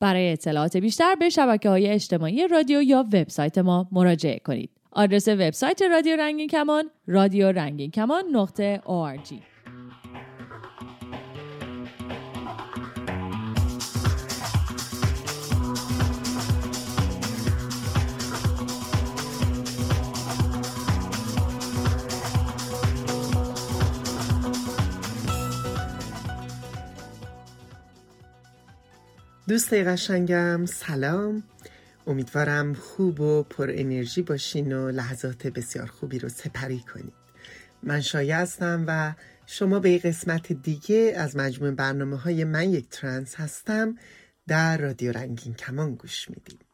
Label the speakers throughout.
Speaker 1: برای اطلاعات بیشتر به شبکه های اجتماعی رادیو یا وبسایت ما مراجعه کنید. آدرس وبسایت رادیو رنگین کمان رادیو رنگین کمان نقطه
Speaker 2: دوست قشنگم سلام. امیدوارم خوب و پر انرژی باشین و لحظات بسیار خوبی رو سپری کنید من شایع هستم و شما به قسمت دیگه از مجموع برنامه های من یک ترانس هستم در رادیو رنگین کمان گوش می‌دید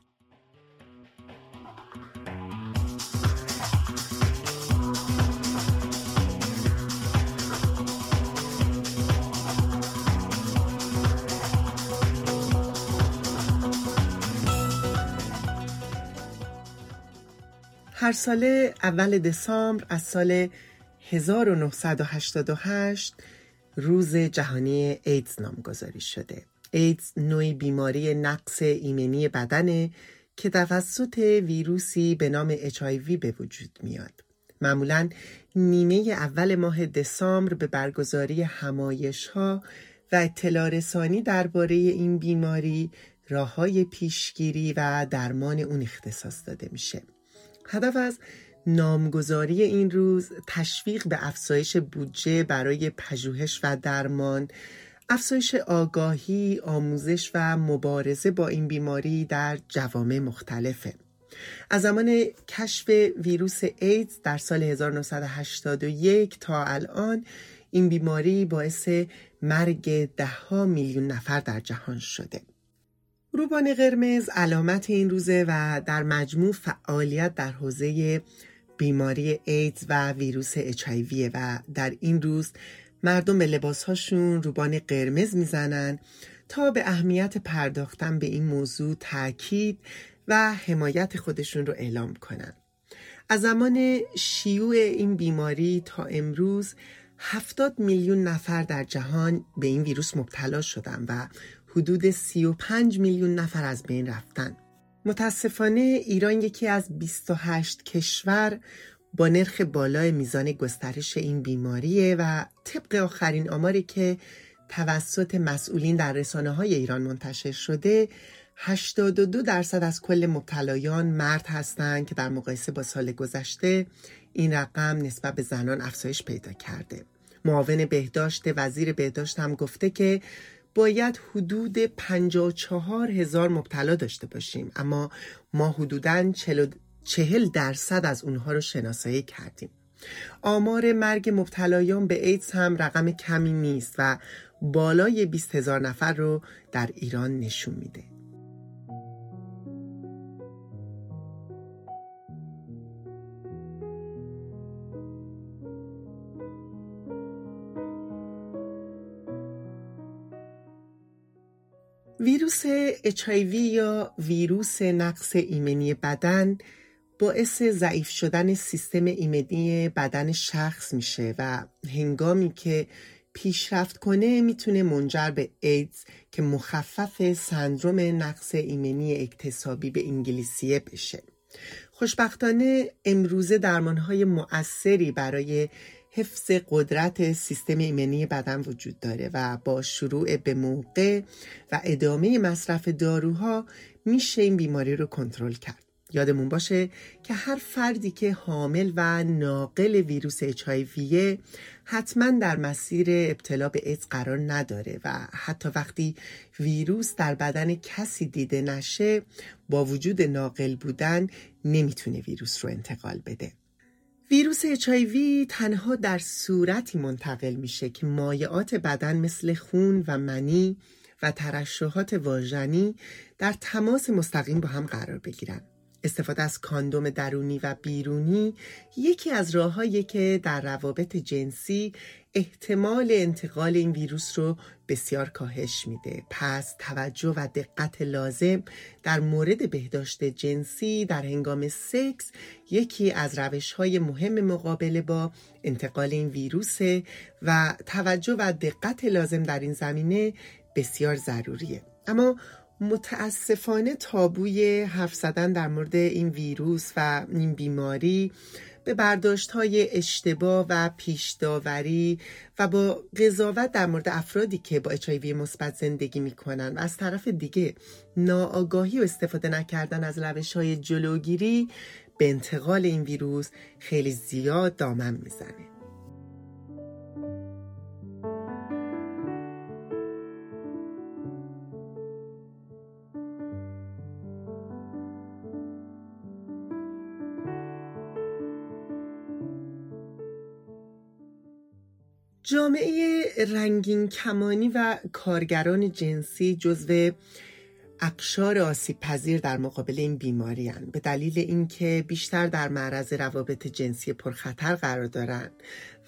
Speaker 2: هر ساله اول دسامبر از سال 1988 روز جهانی ایدز نامگذاری شده. ایدز نوعی بیماری نقص ایمنی بدنه که توسط ویروسی به نام HIV به وجود میاد. معمولا نیمه اول ماه دسامبر به برگزاری همایش ها و اطلاع رسانی درباره این بیماری راه های پیشگیری و درمان اون اختصاص داده میشه. هدف از نامگذاری این روز تشویق به افزایش بودجه برای پژوهش و درمان افزایش آگاهی، آموزش و مبارزه با این بیماری در جوامع مختلفه. از زمان کشف ویروس ایدز در سال 1981 تا الان این بیماری باعث مرگ دهها میلیون نفر در جهان شده. روبان قرمز علامت این روزه و در مجموع فعالیت در حوزه بیماری ایدز و ویروس اچایویه و در این روز مردم به لباسهاشون روبان قرمز می‌زنن تا به اهمیت پرداختن به این موضوع تاکید و حمایت خودشون رو اعلام کنن. از زمان شیوع این بیماری تا امروز هفتاد میلیون نفر در جهان به این ویروس مبتلا شدن و حدود 35 میلیون نفر از بین رفتن. متاسفانه ایران یکی از 28 کشور با نرخ بالای میزان گسترش این بیماریه و طبق آخرین آماری که توسط مسئولین در رسانه های ایران منتشر شده 82 درصد از کل مبتلایان مرد هستند که در مقایسه با سال گذشته این رقم نسبت به زنان افزایش پیدا کرده. معاون بهداشت وزیر بهداشت هم گفته که باید حدود 54 هزار مبتلا داشته باشیم. اما ما حدوداً 40 درصد از اونها رو شناسایی کردیم. آمار مرگ مبتلایان به ایدز هم رقم کمی نیست و بالای 20 هزار نفر رو در ایران نشون میده. ویروس HIV یا ویروس نقص ایمنی بدن باعث ضعیف شدن سیستم ایمنی بدن شخص میشه و هنگامی که پیشرفت کنه می‌تونه منجر به ایدز که مخفف سندروم نقص ایمنی اکتسابی به انگلیسیه بشه. خوشبختانه امروزه درمانهای مؤثری برای حفظ قدرت سیستم ایمنی بدن وجود داره و با شروع به موقع و ادامه مصرف داروها میشه این بیماری رو کنترل کرد. یادمون باشه که هر فردی که حامل و ناقل ویروس اچایویه حتما در مسیر ابتلا به ایدز قرار نداره و حتی وقتی ویروس در بدن کسی دیده نشه با وجود ناقل بودن نمی‌تونه ویروس رو انتقال بده. ویروس اچایوی تنها در صورتی منتقل میشه که مایعات بدن مثل خون و منی و ترشحات واژنی در تماس مستقیم با هم قرار بگیرن. استفاده از کاندوم درونی و بیرونی یکی از راههایی که در روابط جنسی احتمال انتقال این ویروس رو بسیار کاهش میده. پس توجه و دقت لازم در مورد بهداشت جنسی در هنگام سکس یکی از روش های مهم مقابله با انتقال این ویروس و توجه و دقت لازم در این زمینه بسیار ضروریه. اما متاسفانه تابوی حرف زدن در مورد این ویروس و این بیماری به برداشت های اشتباه و پیشداوری و با قضاوت در مورد افرادی که با اچایوی مثبت زندگی می‌کنن و از طرف دیگه ناآگاهی و استفاده نکردن از روش های جلوگیری به انتقال این ویروس خیلی زیاد دامن می‌زنه. جامعه رنگین کمانی و کارگران جنسی جزو اقشار آسیب پذیر در مقابل این بیماری هن. به دلیل اینکه بیشتر در معرض روابط جنسی پرخطر قرار دارند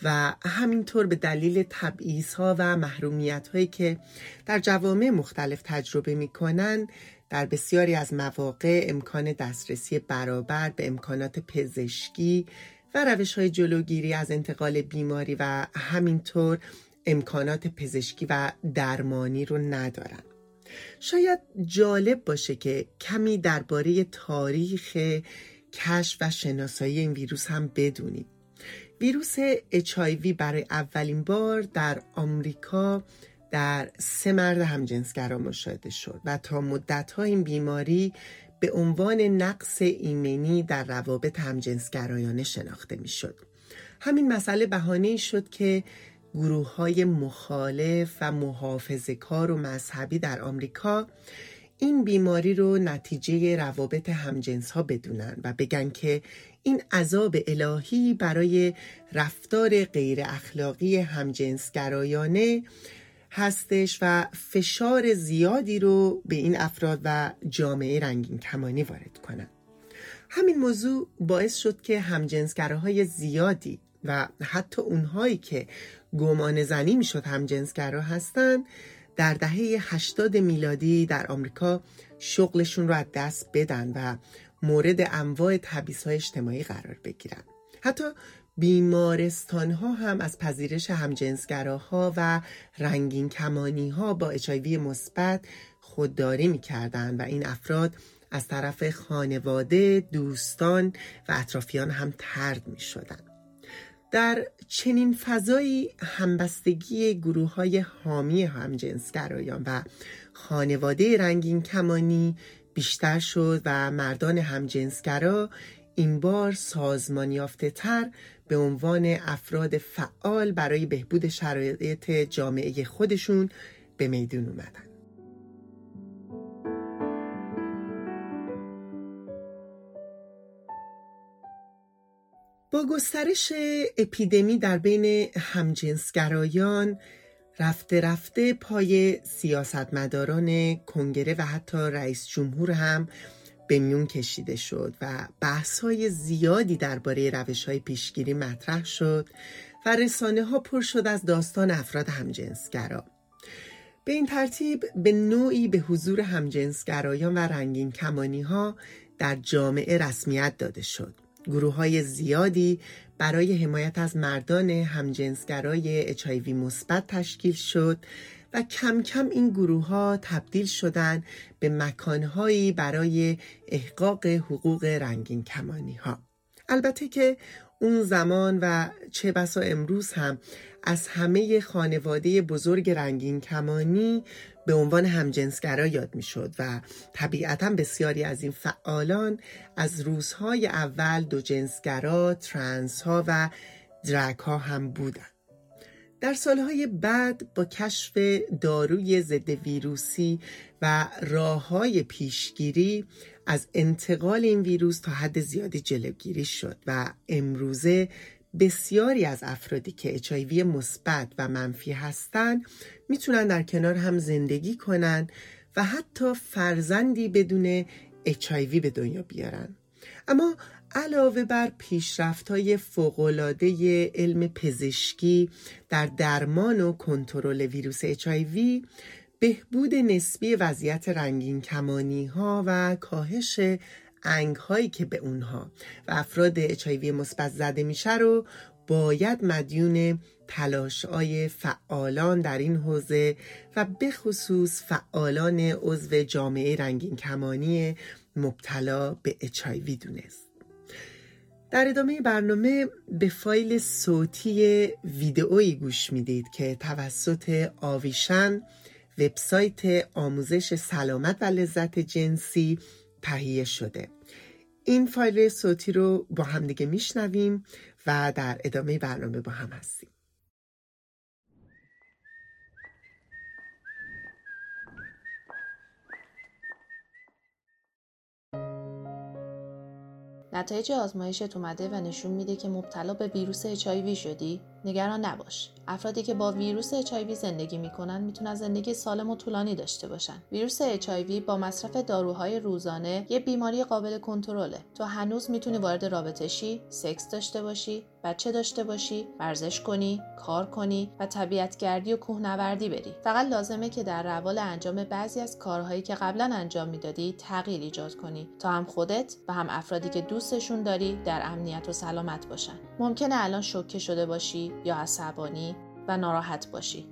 Speaker 2: و همینطور به دلیل تبعیض ها و محرومیت هایی که در جوامع مختلف تجربه می‌کنن در بسیاری از مواقع امکان دسترسی برابر به امکانات پزشکی و روش های جلوگیری از انتقال بیماری و همینطور امکانات پزشکی و درمانی رو ندارن. شاید جالب باشه که کمی درباره تاریخ کشف و شناسایی این ویروس هم بدونیم. ویروس HIV برای اولین بار در آمریکا در سه مرد همجنسگرا مشاهده شد و تا مدت این بیماری به عنوان نقص ایمنی در روابط همجنسگرایانه شناخته می‌شد. همین مسئله بهانه شد که گروه های مخالف و محافظ کار و مذهبی در آمریکا این بیماری رو نتیجه روابط همجنس ها بدونن و بگن که این عذاب الهی برای رفتار غیر اخلاقی همجنسگرایانه هستش و فشار زیادی رو به این افراد و جامعه رنگین کمانی وارد کنند. همین موضوع باعث شد که همجنسگراهای زیادی و حتی اونهایی که گمان زنی می‌شد همجنسگرا هستند در دهه 80 میلادی در آمریکا شغلشون رو از دست بدن و مورد انواع تبعیض های اجتماعی قرار بگیرن حتی بیمارستان ها هم از پذیرش همجنسگراها و رنگین کمانی ها با اچایوی مثبت خودداری می‌کردن و این افراد از طرف خانواده، دوستان و اطرافیان هم ترد می شدن. در چنین فضایی همبستگی گروه های حامی همجنسگرایان و خانواده رنگین کمانی بیشتر شد و مردان همجنسگرا این بار سازمان یافته تر به عنوان افراد فعال برای بهبود شرایط جامعه خودشون به میدون اومدن. با گسترش اپیدمی در بین همجنسگرایان رفته رفته پای سیاستمداران کنگره و حتی رئیس جمهور هم به میون کشیده شد و بحث های زیادی درباره روش های پیشگیری مطرح شد و رسانه ها پر شد از داستان افراد همجنسگرا. به این ترتیب به نوعی به حضور همجنسگرایان و رنگین کمانی ها در جامعه رسمیت داده شد. گروه های زیادی برای حمایت از مردان همجنسگرای اچایوی مثبت تشکیل شد و کم کم این گروه ها تبدیل شدن به مکانهایی برای احقاق حقوق رنگین کمانی ها البته که اون زمان و چه بسا امروز هم از همه خانواده بزرگ رنگین کمانی به عنوان همجنسگرا یاد می‌شد و طبیعتا بسیاری از این فعالان از روزهای اول دو جنسگرا، ترنس ها و درک ها هم بودند. در سالهای بعد با کشف داروی ضد ویروسی و راه های پیشگیری از انتقال این ویروس تا حد زیادی جلوگیری شد و امروزه بسیاری از افرادی که اچایوی مثبت و منفی هستند می‌تونن در کنار هم زندگی کنن و حتی فرزندی بدون اچایوی به دنیا بیارن. اما علاوه بر پیشرفت های فوقلاده علم پزشکی در درمان و کنترل ویروس اچایوی بهبود نسبی وضعیت رنگین کمانی ها و کاهش انگ هایی که به اونها و افراد اچایوی مثبت زده میشه رو باید مدیون تلاش های فعالان در این حوزه و به خصوص فعالان عضو جامعه رنگین کمانی مبتلا به اچایوی دونست. در ادامه برنامه به فایل صوتی ویدئویی گوش می‌دید که توسط آویشن وبسایت آموزش سلامت و لذت جنسی تهیه شده. این فایل صوتی رو با هم دیگه میشنویم و در ادامه برنامه با هم هستیم.
Speaker 3: نتایج آزمایشت اومده و نشون میده که مبتلا به ویروس اچ شدی. نگران نباش. افرادی که با ویروس اچ زندگی می‌کنن می‌تونن زندگی سالم و طولانی داشته باشن. ویروس اچ با مصرف داروهای روزانه یه بیماری قابل کنترله. تو هنوز می‌تونی وارد رابطه شی سکس داشته باشی بچه داشته باشی ورزش کنی کار کنی و طبیعتگردی و کوهنوردی بری. فقط لازمه که در روال انجام بعضی از کارهایی که قبلا انجام می‌دادی تغییر ایجاد کنی. تا هم خودت و هم افرادی که دوستشون داری در امنیت و سلامت باشن. ممکنه الان شوکه شده باشی یا عصبانی و ناراحت باشی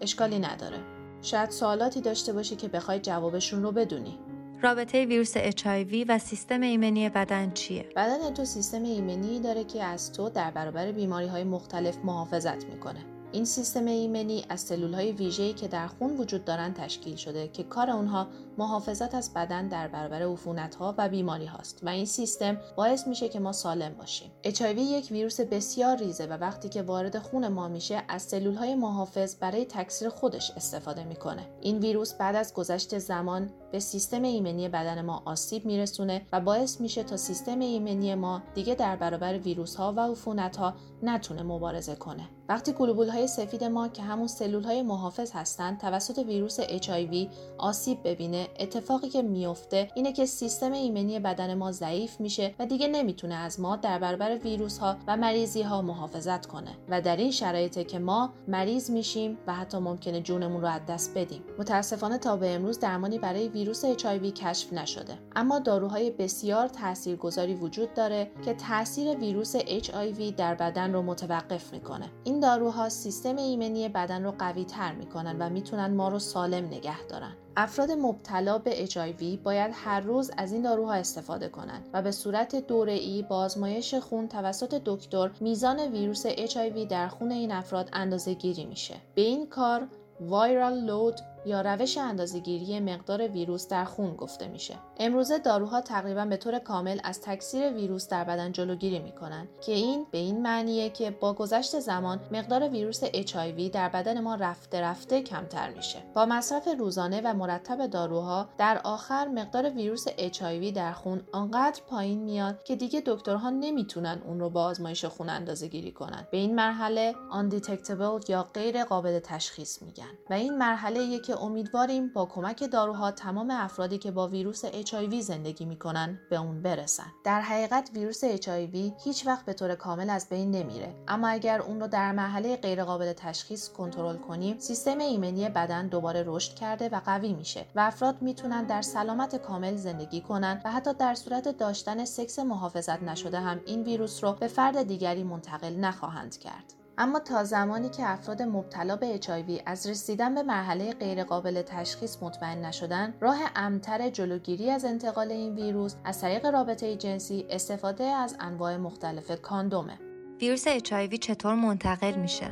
Speaker 3: اشکالی نداره شاید سوالاتی داشته باشی که بخوای جوابشون رو بدونی
Speaker 4: رابطه ویروس HIV و سیستم ایمنی بدن چیه؟
Speaker 3: بدن تو سیستم ایمنی داره که از تو در برابر بیماری های مختلف محافظت می‌کنه. این سیستم ایمنی از سلول های ویژه‌ای که در خون وجود دارند تشکیل شده که کار اونها محافظت از بدن در برابر عفونت ها و بیماری هاست و این سیستم باعث میشه که ما سالم باشیم. HIV یک ویروس بسیار ریزه و وقتی که وارد خون ما میشه از سلول های محافظ برای تکثیر خودش استفاده می‌کنه. این ویروس بعد از گذشت زمان به سیستم ایمنی بدن ما آسیب میرسونه و باعث میشه تا سیستم ایمنی ما دیگه در برابر ویروس ها و عفونت ها نتونه مبارزه کنه. وقتی گلوبول های سفید ما که همون سلول های محافظ هستند توسط ویروس HIV آسیب ببینه اتفاقی که میفته اینه که سیستم ایمنی بدن ما ضعیف میشه و دیگه نمی‌تونه از ما در برابر ویروس ها و مریضی ها محافظت کنه و در این شرایطه که ما مریض میشیم و حتی ممکنه جونمون رو از دست بدیم. متاسفانه تا به امروز درمانی برای ویروس HIV کشف نشده. اما داروهای بسیار تاثیرگذاری وجود داره که تاثیر ویروس HIV در بدن رو متوقف می‌کنه. این داروها سیستم ایمنی بدن رو قوی تر می‌کنن و می‌تونن ما رو سالم نگه دارن. افراد مبتلا به HIV باید هر روز از این داروها استفاده کنند و به صورت دوره‌ای با آزمایش خون توسط دکتر میزان ویروس HIV در خون این افراد اندازه گیری میشه. به این کار وایرال لود یا روش اندازهگیری مقدار ویروس در خون گفته میشه. امروزه داروها تقریبا به طور کامل از تکثیر ویروس در بدن جلوگیری می‌کنن که این به این معنیه که با گذشت زمان مقدار ویروس HIV در بدن ما رفته رفته کمتر میشه. با مصرف روزانه و مرتب داروها در آخر مقدار ویروس HIV در خون آنقدر پایین میاد که دیگه دکترها نمی‌تونن اون رو با آزمایش خون اندازه گیری کنن. به این مرحله undetectable یا غیر قابل تشخیص میگن و این مرحله که امیدواریم با کمک داروها تمام افرادی که با ویروس HIV زندگی می‌کنن به اون برسن. در حقیقت ویروس HIV هیچ وقت به طور کامل از بین نمیره اما اگر اون رو در مرحله غیرقابل تشخیص کنترل کنیم سیستم ایمنی بدن دوباره رشد کرده و قوی میشه و افراد می‌تونن در سلامت کامل زندگی کنن و حتی در صورت داشتن سکس محافظت نشده هم این ویروس رو به فرد دیگری منتقل نخواهند کرد. اما تا زمانی که افراد مبتلا به HIV از رسیدن به مرحله غیرقابل تشخیص مطمئن نشدن راه امتر جلوگیری از انتقال این ویروس از طریق رابطه جنسی استفاده از انواع مختلف کاندومه.
Speaker 4: ویروس HIV چطور منتقل میشه؟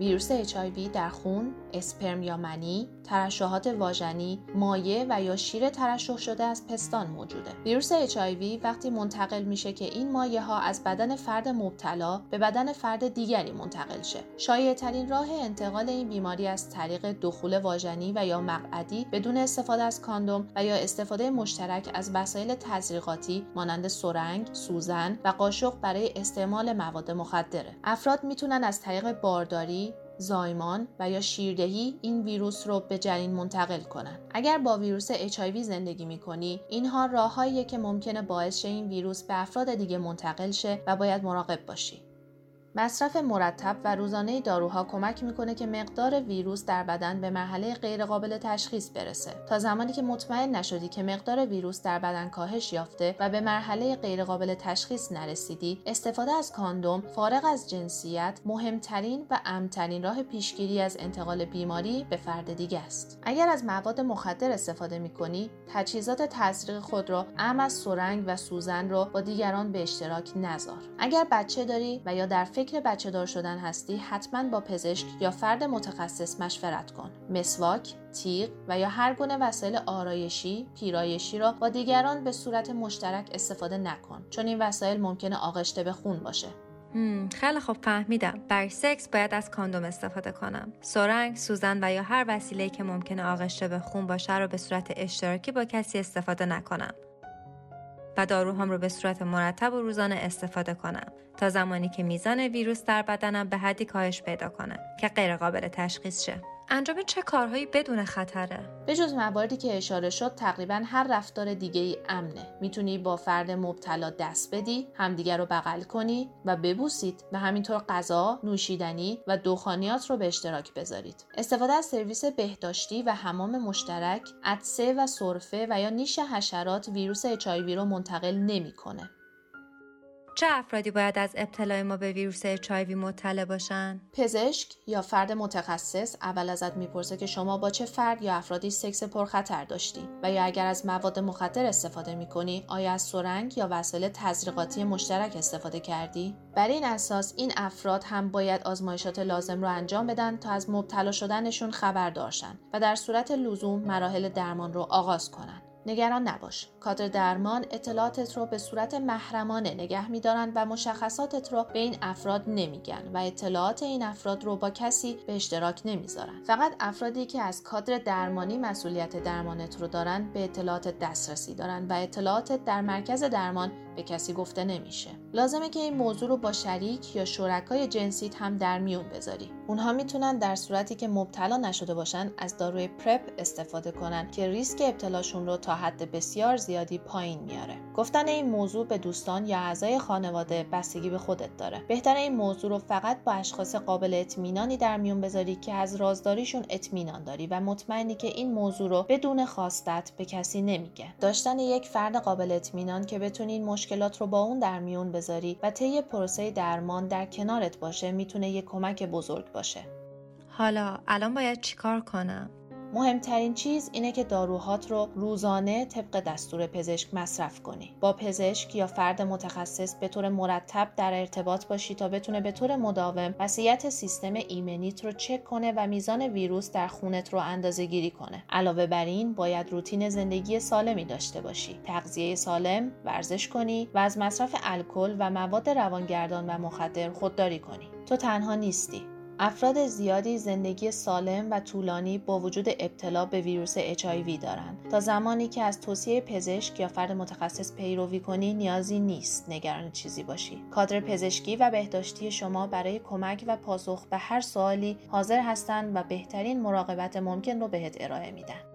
Speaker 3: ویروس HIV در خون، اسپرم یا منی، ترشحات واژنی، مایع و یا شیر ترشح شده از پستان موجوده. ویروس HIV وقتی منتقل میشه که این مایه ها از بدن فرد مبتلا به بدن فرد دیگری منتقل شه. شایع ترین راه انتقال این بیماری از طریق دخول واژنی و یا مقعدی بدون استفاده از کاندوم و یا استفاده مشترک از وسایل تزریقاتی مانند سرنگ، سوزن و قاشق برای استعمال مواد مخدره. افراد می‌تونن از طریق بارداری، زایمان و یا شیردهی این ویروس رو به جنین منتقل کنند. اگر با ویروس HIV زندگی می کنی اینها راههاییه که ممکنه باعث شه این ویروس به افراد دیگه منتقل شه و باید مراقب باشی. مصرف مرتب و روزانه داروها کمک می‌کنه که مقدار ویروس در بدن به مرحله غیرقابل تشخیص برسه. تا زمانی که مطمئن نشدی که مقدار ویروس در بدن کاهش یافته و به مرحله غیرقابل تشخیص نرسیدی استفاده از کاندوم فارغ از جنسیت مهمترین و امترین راه پیشگیری از انتقال بیماری به فرد دیگه است. اگر از مواد مخدر استفاده می‌کنی تجهیزات تزریق خود را ام از سرنگ و سوزن را با دیگران به اشتراک نذار. اگر بچه داری و یا در فکر بچه دار شدن هستی حتما با پزشک یا فرد متخصص مشورت کن. مسواک، تیغ و یا هر گونه وسایل آرایشی، پیرایشی را با دیگران به صورت مشترک استفاده نکن. چون این وسایل ممکنه آغشته به خون باشه.
Speaker 4: خیلی خوب فهمیدم. برای سکس باید از کاندوم استفاده کنم. سرنگ سوزن و یا هر وسیله که ممکنه آغشته به خون باشه رو به صورت اشتراکی با کسی استفاده نکنم. و داروهام رو به صورت مرتب و روزانه استفاده کنم. تا زمانی که میزان ویروس در بدنم به حدی کاهش پیدا کنه که غیرقابل تشخیص شه. انجام چه کارهایی بدون خطره؟
Speaker 3: به جز مواردی که اشاره شد تقریبا هر رفتار دیگه ای امنه. می‌تونی با فرد مبتلا دست بدی همدیگر رو بغل کنی و ببوسید و همینطور غذا نوشیدنی و دخانیات رو به اشتراک بذارید. استفاده از سرویس بهداشتی و حمام مشترک عدسه و سرفه و یا نیش حشرات ویروس اچ رو منتقل نمی‌کنه.
Speaker 4: چه افرادی باید از ابتلای ما به ویروس HIV مطلع باشن؟
Speaker 3: پزشک یا فرد متخصص اول ازت می‌پرسه که شما با چه فرد یا افرادی سکس پرخطر داشتی و یا اگر از مواد مخدر استفاده می‌کنی آیا از سرنگ یا وسایل تزریقاتی مشترک استفاده کردی؟ بر این اساس این افراد هم باید آزمایشات لازم رو انجام بدن تا از مبتلا شدنشون خبر داشتن و در صورت لزوم مراحل درمان رو آغاز کنند. نگران نباش. کادر درمان اطلاعاتت رو به صورت محرمانه نگه میدارن و مشخصاتت رو به این افراد نمیگن و اطلاعات این افراد رو با کسی به اشتراک نمی‌ذارن. فقط افرادی که از کادر درمانی مسئولیت درمانت رو دارن به اطلاعات دسترسی دارن و اطلاعاتت در مرکز درمان به کسی گفته نمیشه. لازمه که این موضوع رو با شریک یا شرکای جنسیت هم در میون بذاری. اونها می‌تونن در صورتی که مبتلا نشده باشن از داروی پرپ استفاده کنن که ریسک ابتلاشون رو تا حد بسیار زیادی پایین میاره. گفتن این موضوع به دوستان یا اعضای خانواده بستگی به خودت داره. بهتر این موضوع رو فقط با اشخاص قابل اطمینانی در میون بذاری که از رازداریشون اطمینان داری و مطمئنی که این موضوع رو بدون خواستت به کسی نمیگه. داشتن یک فرد قابل اطمینان که بتونی این مشکلات رو با اون در میون بذاری و طی پروسه درمان در کنارت باشه می‌تونه یک کمک بزرگ باشه.
Speaker 4: حالا الان باید چیکار کنم؟
Speaker 3: مهمترین چیز اینه که داروهات رو روزانه طبق دستور پزشک مصرف کنی. با پزشک یا فرد متخصص به طور مرتب در ارتباط باشی تا بتونه به طور مداوم وضعیت سیستم ایمنیت رو چک کنه و میزان ویروس در خونت رو اندازه گیری کنه. علاوه بر این باید روتین زندگی سالمی داشته باشی. تغذیه سالم، ورزش کنی و از مصرف الکل و مواد روانگردان و مخدر خودداری کنی. تو تنها نیستی. افراد زیادی زندگی سالم و طولانی با وجود ابتلا به ویروس HIV دارند. تا زمانی که از توصیه پزشک یا فرد متخصص پیروی کنی نیازی نیست نگران چیزی باشی. کادر پزشکی و بهداشتی شما برای کمک و پاسخ به هر سوالی حاضر هستند و بهترین مراقبت ممکن رو بهت ارائه میدن.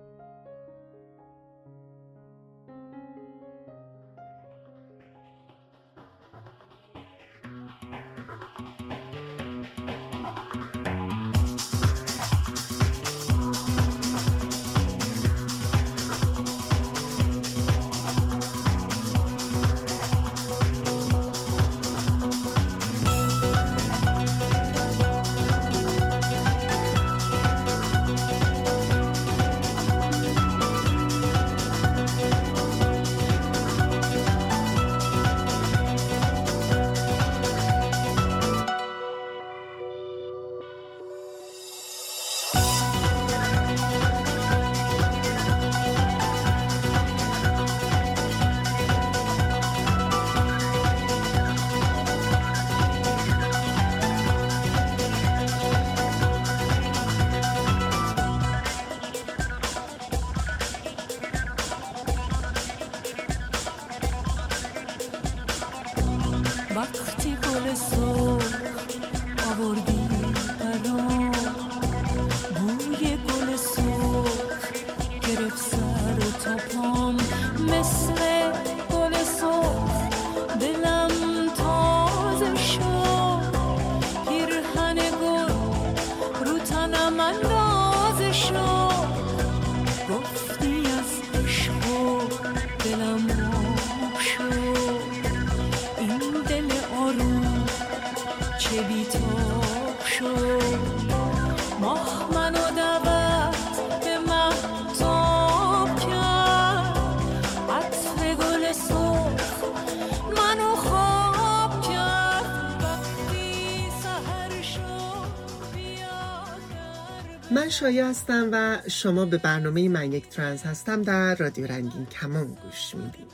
Speaker 2: شایع هستم و شما به برنامه من یک ترنس هستم در رادیو رنگین کمان گوش میدیم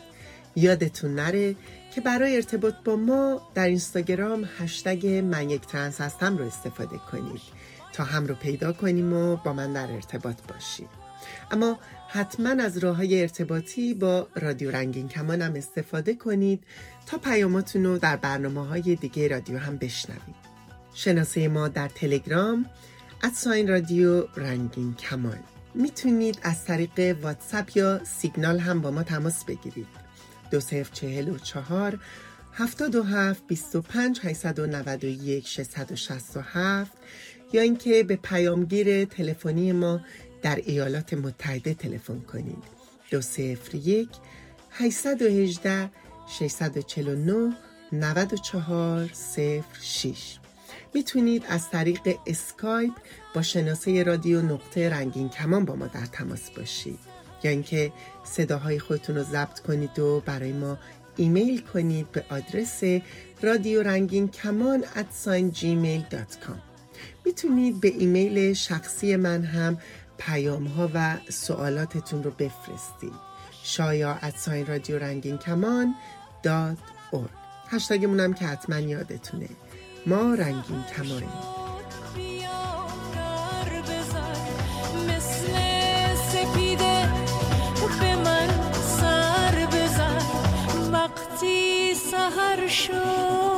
Speaker 2: یادتون نره که برای ارتباط با ما در اینستاگرام هشتگ من یک ترنس هستم رو استفاده کنید. تا هم رو پیدا کنیم و با من در ارتباط باشید. اما حتما از راه های ارتباطی با رادیو رنگین کمانم استفاده کنید تا پیاماتون رو در برنامه های دیگه رادیو هم بشنوید. شناسه ما در تلگرام ادساین رادیو رنگین کمان می‌تونید از طریق واتساپ یا سیگنال هم با ما تماس بگیرید. دو صفر چهل و چهار هفتاد و هفت بیست و پنج هشتصد و نود و یک و شصت و هفت یا اینکه به پیامگیر تلفنی ما در ایالات متحده تلفن کنید. دو صفر یک 818 649 94 06 می‌تونید از طریق اسکایپ با شناسه رادیو نقطه رنگین کمان با ما در تماس باشید. یا اینکه صداهای خودتون رو ضبط کنید و برای ما ایمیل کنید به آدرس رادیو رنگین کمان gmail.com می‌تونید به ایمیل شخصی من هم پیام ها و سوالاتتون رو بفرستید. شایا ادساین رادیو رنگین کمان دات هشتگمونم که حتما یادتونه. ما رنگین کمانیم.
Speaker 5: سهر شد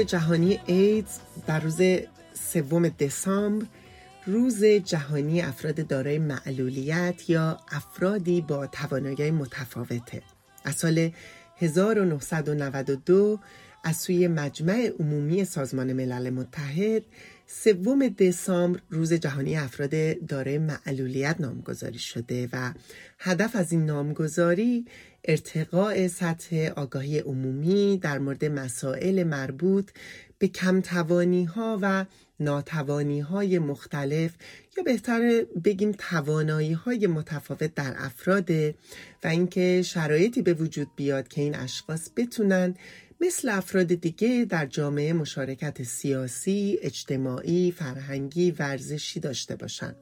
Speaker 2: جهانی ایدز در روز سوم دسامبر روز جهانی افراد دارای معلولیت یا افرادی با توانایی متفاوته. از سال 1992 از سوی مجمع عمومی سازمان ملل متحد سوم دسامبر روز جهانی افراد دارای معلولیت نامگذاری شده و هدف از این نامگذاری ارتقاء سطح آگاهی عمومی در مورد مسائل مربوط به کمتوانی ها و ناتوانی های مختلف یا بهتر بگیم توانایی های متفاوت در افراد و اینکه شرایطی به وجود بیاد که این اشخاص بتونن مثل افراد دیگه در جامعه مشارکت سیاسی، اجتماعی، فرهنگی، ورزشی داشته باشن.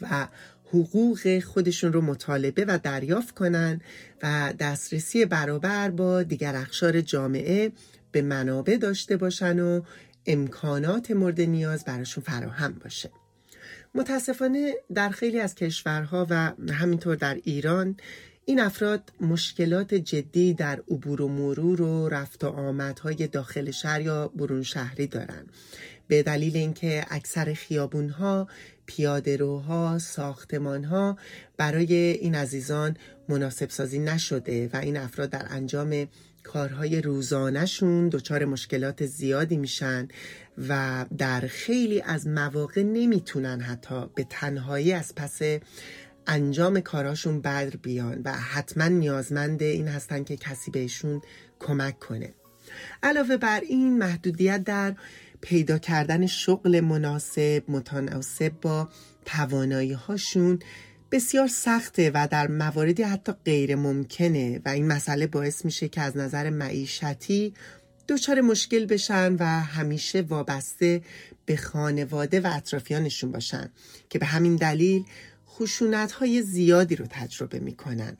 Speaker 2: و حقوق خودشون رو مطالبه و دریافت کنن و دسترسی برابر با دیگر اخشار جامعه به منابع داشته باشن و امکانات مورد نیاز براشون فراهم باشه. متاسفانه در خیلی از کشورها و همینطور در ایران این افراد مشکلات جدی در عبور و مرور و رفت و آمدهای داخل شهر یا برون شهری دارند به دلیل اینکه اکثر خیابونها پیاده روها ساختمانها برای این عزیزان مناسب سازی نشده و این افراد در انجام کارهای روزانهشون دچار مشکلات زیادی میشن و در خیلی از مواقع نمی‌تونن حتی به تنهایی از پس انجام کاراشون بر بیان و حتما نیازمند این هستن که کسی بهشون کمک کنه. علاوه بر این محدودیت در پیدا کردن شغل مناسب متناسب با توانایی هاشون بسیار سخته و در مواردی حتی غیر ممکنه و این مسئله باعث میشه که از نظر معیشتی دچار مشکل بشن و همیشه وابسته به خانواده و اطرافیانشون باشن که به همین دلیل خشونت های زیادی رو تجربه می‌کنن.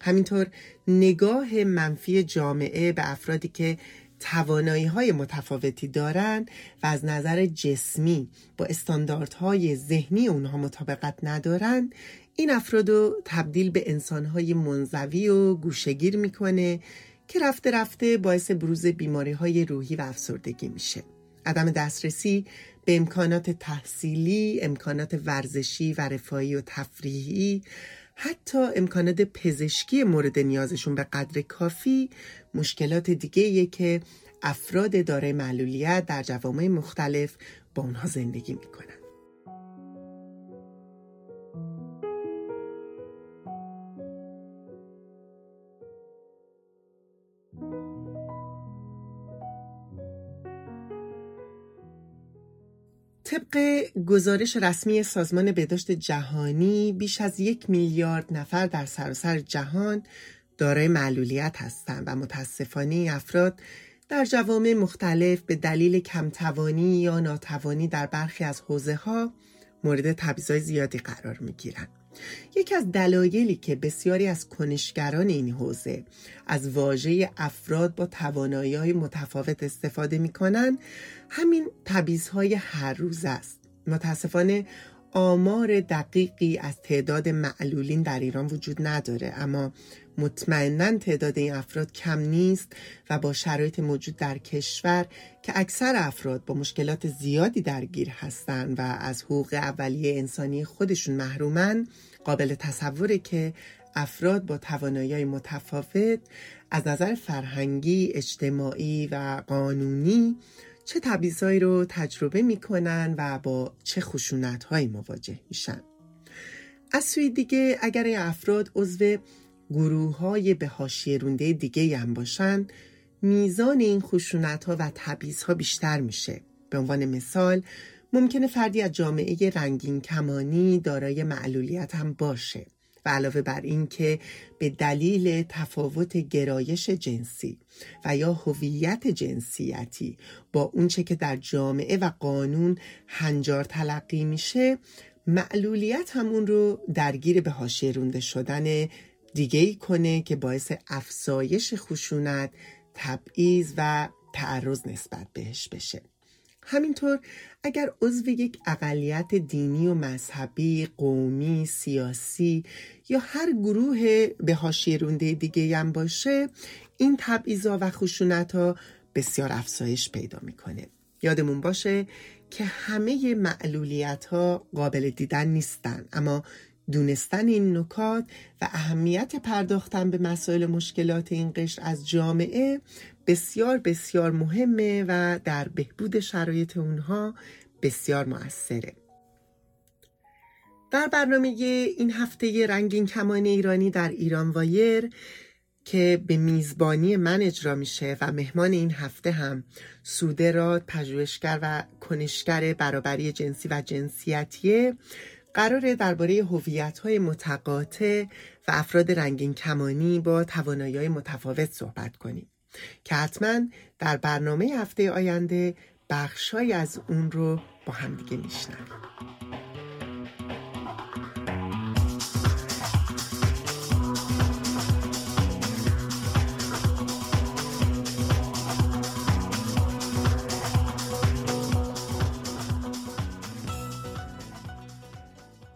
Speaker 2: همینطور نگاه منفی جامعه به افرادی که توانایی های متفاوتی دارند و از نظر جسمی با استانداردهای ذهنی اونها مطابقت ندارند این افراد رو تبدیل به انسانهای منزوی و گوشگیر می‌کنه که رفته رفته باعث بروز بیماری های روحی و افسردگی میشه. عدم دسترسی به امکانات تحصیلی، امکانات ورزشی و رفاهی و تفریحی حتی امکانات پزشکی مورد نیازشون به قدر کافی مشکلات دیگه که افراد دارای معلولیت در جوامع مختلف با اونها زندگی می‌کنن. طبق گزارش رسمی سازمان بهداشت جهانی بیش از یک میلیارد نفر در سراسر جهان دارای معلولیت هستند و متاسفانه افراد در جوامع مختلف به دلیل کمتوانی یا ناتوانی در برخی از حوزه ها مورد تبعیض‌های زیادی قرار می گیرن. یکی از دلایلی که بسیاری از کنشگران این حوزه از واژه افراد با توانایی های متفاوت استفاده می کنن همین تبعیض‌های هر روز است. متاسفانه آمار دقیقی از تعداد معلولین در ایران وجود نداره اما مطمئنا تعداد این افراد کم نیست و با شرایط موجود در کشور که اکثر افراد با مشکلات زیادی درگیر هستند و از حقوق اولیه انسانی خودشون محرومن قابل تصوره که افراد با توانایی متفاوت از نظر فرهنگی، اجتماعی و قانونی چه تبعیضایی رو تجربه می‌کنن و با چه خشونتهایی مواجه میشن. از سوی دیگه اگر افراد عضو گروه های به حاشیه رونده دیگه هم باشن میزان این خشونت ها و تبعیض ها بیشتر میشه. به عنوان مثال ممکنه فردی از جامعه رنگین کمانی دارای معلولیت هم باشه. و علاوه بر این که به دلیل تفاوت گرایش جنسی و یا هویت جنسیتی با اونچه که در جامعه و قانون هنجار تلقی میشه معلولیت همون رو درگیر به حاشیه رونده شدن دیگه ای کنه که باعث افزایش خشونت، تبعیض و تعرض نسبت بهش بشه. همینطور اگر عضو یک اقلیت دینی و مذهبی، قومی، سیاسی یا هر گروه به حاشیه رونده دیگه هم باشه این تبعیضا و خشونت ها بسیار افزایش پیدا می‌کنه. یادمون باشه که همه معلولیت ها قابل دیدن نیستن اما دونستن این نکات و اهمیت پرداختن به مسائل مشکلات این قشر از جامعه بسیار بسیار مهمه و در بهبود شرایط اونها بسیار موثره. در برنامه این هفته رنگین کمان ایرانی در ایران وایر که به میزبانی من اجرا میشه و مهمان این هفته هم سوده راد پژوهشگر و کنشگر برابری جنسی و جنسیتیه قراره درباره هویت‌های متقاطع و افراد رنگین کمانی با توانایی متفاوت صحبت کنیم. که حتما در برنامه هفته آینده بخشای از اون رو با همدیگه میشنویم.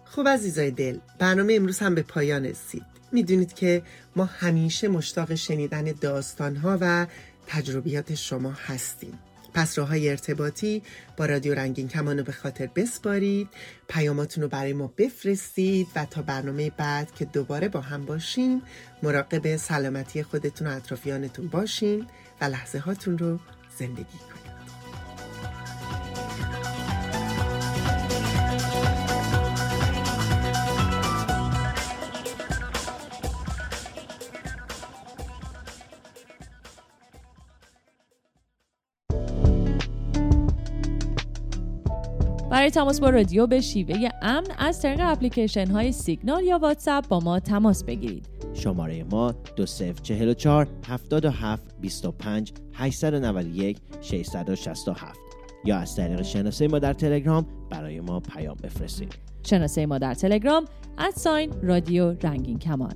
Speaker 2: خب عزیزای دل برنامه امروز هم به پایان رسید. می‌دونید که ما همیشه مشتاق شنیدن داستانها و تجربیات شما هستیم. پس راه های ارتباطی با رادیو رنگین کمان رو به خاطر بسپارید پیاماتون رو برای ما بفرستید و تا برنامه بعد که دوباره با هم باشیم مراقب سلامتی خودتون و اطرافیانتون باشین و لحظه هاتون رو زندگی کنید.
Speaker 1: برای تماس با رادیو به شیوه امن از طریق اپلیکیشن های سیگنال یا واتساپ با ما تماس بگیرید.
Speaker 6: شماره ما 2044 77 25 891 667 یا از طریق شناسه ما در تلگرام برای ما پیام بفرستید.
Speaker 1: شناسه ما در تلگرام ادساین رادیو رنگین کمان